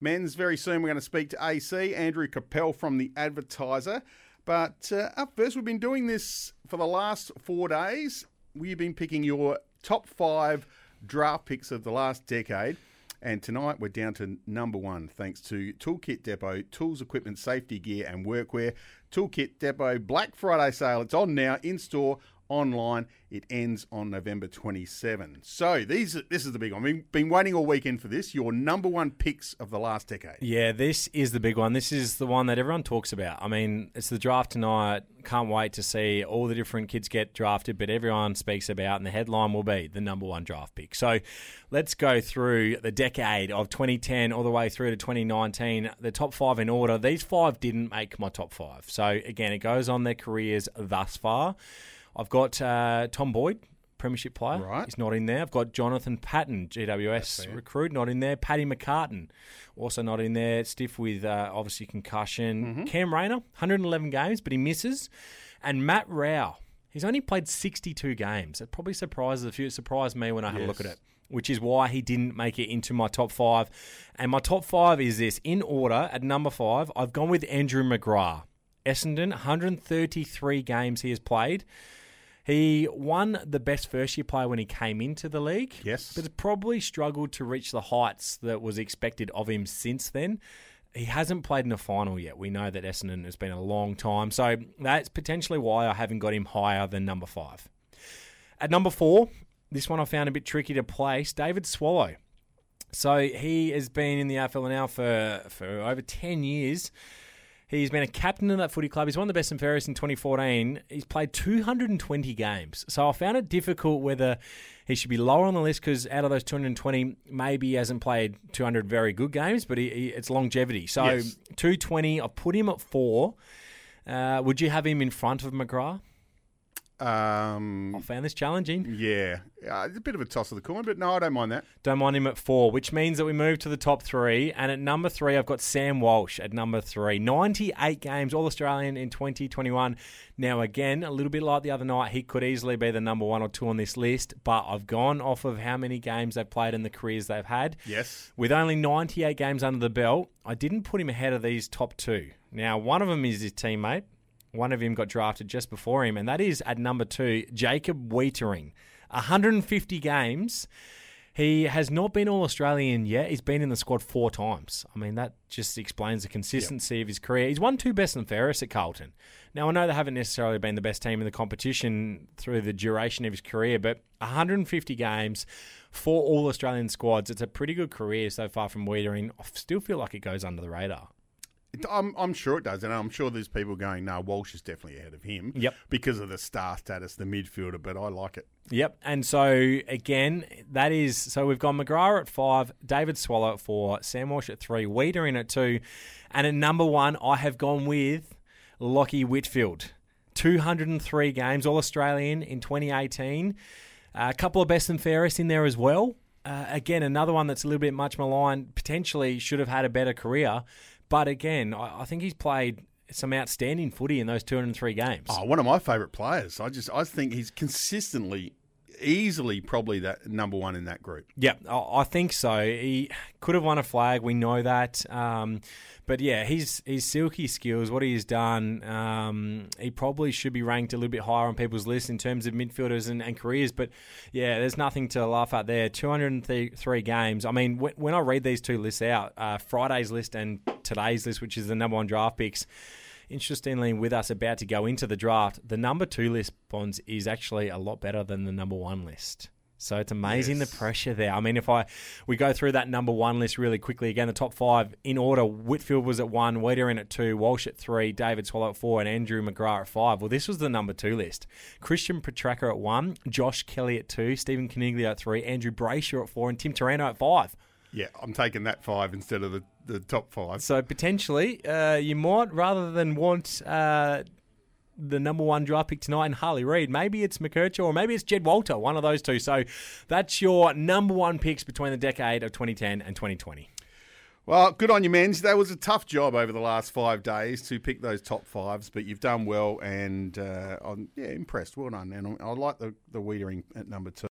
Men's very soon. We're going to speak to AC Andrew Capel from the Advertiser. But uh, up first, we've been doing this for the last four days. We've been picking your top five draft picks of the last decade. And tonight we're down to number one, thanks to Toolkit Depot, tools, equipment, safety gear, and workwear. Toolkit Depot Black Friday sale. It's on now in store online. It ends on November 27. So these this is the big one. We've been waiting all weekend for this. Your number one picks of the last decade. Yeah, this is the big one. This is the one that everyone talks about. I mean, it's the draft tonight. Can't wait to see all the different kids get drafted, but everyone speaks about, and the headline will be the number one draft pick. So let's go through the decade of 2010 all the way through to 2019, the top five in order. These five didn't make my top five. So again, it goes on their careers thus far. I've got uh, Tom Boyd, Premiership player. Right. He's not in there. I've got Jonathon Patton, GWS recruit, not in there. Paddy McCartan, also not in there. Stiff with uh, obviously concussion. Mm-hmm. Cam Rayner, 111 games, but he misses. And Matt Rowell, he's only played 62 games. It probably surprises a few. It surprised me when I had a look at it. Which is why he didn't make it into my top five. And my top five is this in order at number five. I've gone with Andrew McGrath. Essendon, 133 games he has played. He won the best first year player when he came into the league. Yes. But has probably struggled to reach the heights that was expected of him since then. He hasn't played in a final yet. We know that Essendon has been a long time. So that's potentially why I haven't got him higher than number five. At number four, this one I found a bit tricky to place David Swallow. So he has been in the AFL now for, for over 10 years. He's been a captain of that footy club. He's won the best and fairest in 2014. He's played 220 games. So I found it difficult whether he should be lower on the list because out of those 220, maybe he hasn't played 200 very good games, but he, he, it's longevity. So Yes. 220, I've put him at four. Uh, would you have him in front of McGrath? I Um, found this challenging. yeah, uh, it's a bit of a toss of the coin, but no, I don't mind that. Don't mind him at four, which means that we move to the top three. And at number three, I've got Sam Walsh at number three. 98 games, All Australian in 2021. Now, again, a little bit like the other night, he could easily be the number one or two on this list, but I've gone off of how many games they've played and the careers they've had. Yes. With only 98 games under the belt, I didn't put him ahead of these top two. Now, one of them is his teammate. One of him got drafted just before him, and that is at number two, Jacob Weitering. 150 games. He has not been All Australian yet. He's been in the squad four times. I mean, that just explains the consistency of his career. He's won two best and fairest at Carlton. Now, I know they haven't necessarily been the best team in the competition through the duration of his career, but 150 games, four All Australian squads. It's a pretty good career so far from Weitering. I still feel like it goes under the radar. It- I'm, I'm sure it does, and I'm sure there's people going, no, Walsh is definitely ahead of him. Yep. Because of the star status, the midfielder, but I like it. Yep. And so again, that is so we've got McGrath at five, David Swallow at four, Sam Walsh at three, Weitering at two, and at number one, I have gone with Lachie Whitfield. 203 games, All Australian in 2018. a couple of best and fairest in there as well. Uh, again, another one that's a little bit much maligned, potentially should have had a better career. But again, I, I think he's played some outstanding footy in those 203 games. Oh, one of my favourite players. I just I think he's consistently, easily, probably that number one in that group. Yeah, I I think so. He could have won a flag. We know that. Um, but yeah, his his silky skills, what he's done, um, he probably should be ranked a little bit higher on people's list in terms of midfielders and, and careers. But yeah, there's nothing to laugh at there. 203 games. I mean, when, when I read these two lists out, uh, Friday's list and today's list, which is the number one draft picks. Interestingly, with us about to go into the draft, the number two list bonds is actually a lot better than the number one list. So it's amazing Yes. the pressure there. I mean, if I we go through that number one list really quickly again, the top five in order: Whitfield was at one, Weitering at two, Walsh at three, David Swallow at four, and Andrew McGrath at five. Well, this was the number two list: Christian Petracca at one, Josh Kelly at two, Stephen Coniglio at three, Andrew Brayshaw at four, and Tim Taranto at five. Yeah, I'm taking that five instead of the, the top five. So potentially, uh, you might rather than want. Uh, the number one draft pick tonight in Harley Reid. Maybe it's McKercher or maybe it's Jed Walter, one of those two. So that's your number one picks between the decade of 2010 and 2020. Well, good on you, men's. That was a tough job over the last five days to pick those top fives, but you've done well, and uh, I'm yeah impressed. Well done, and I I like the the Weitering at number two.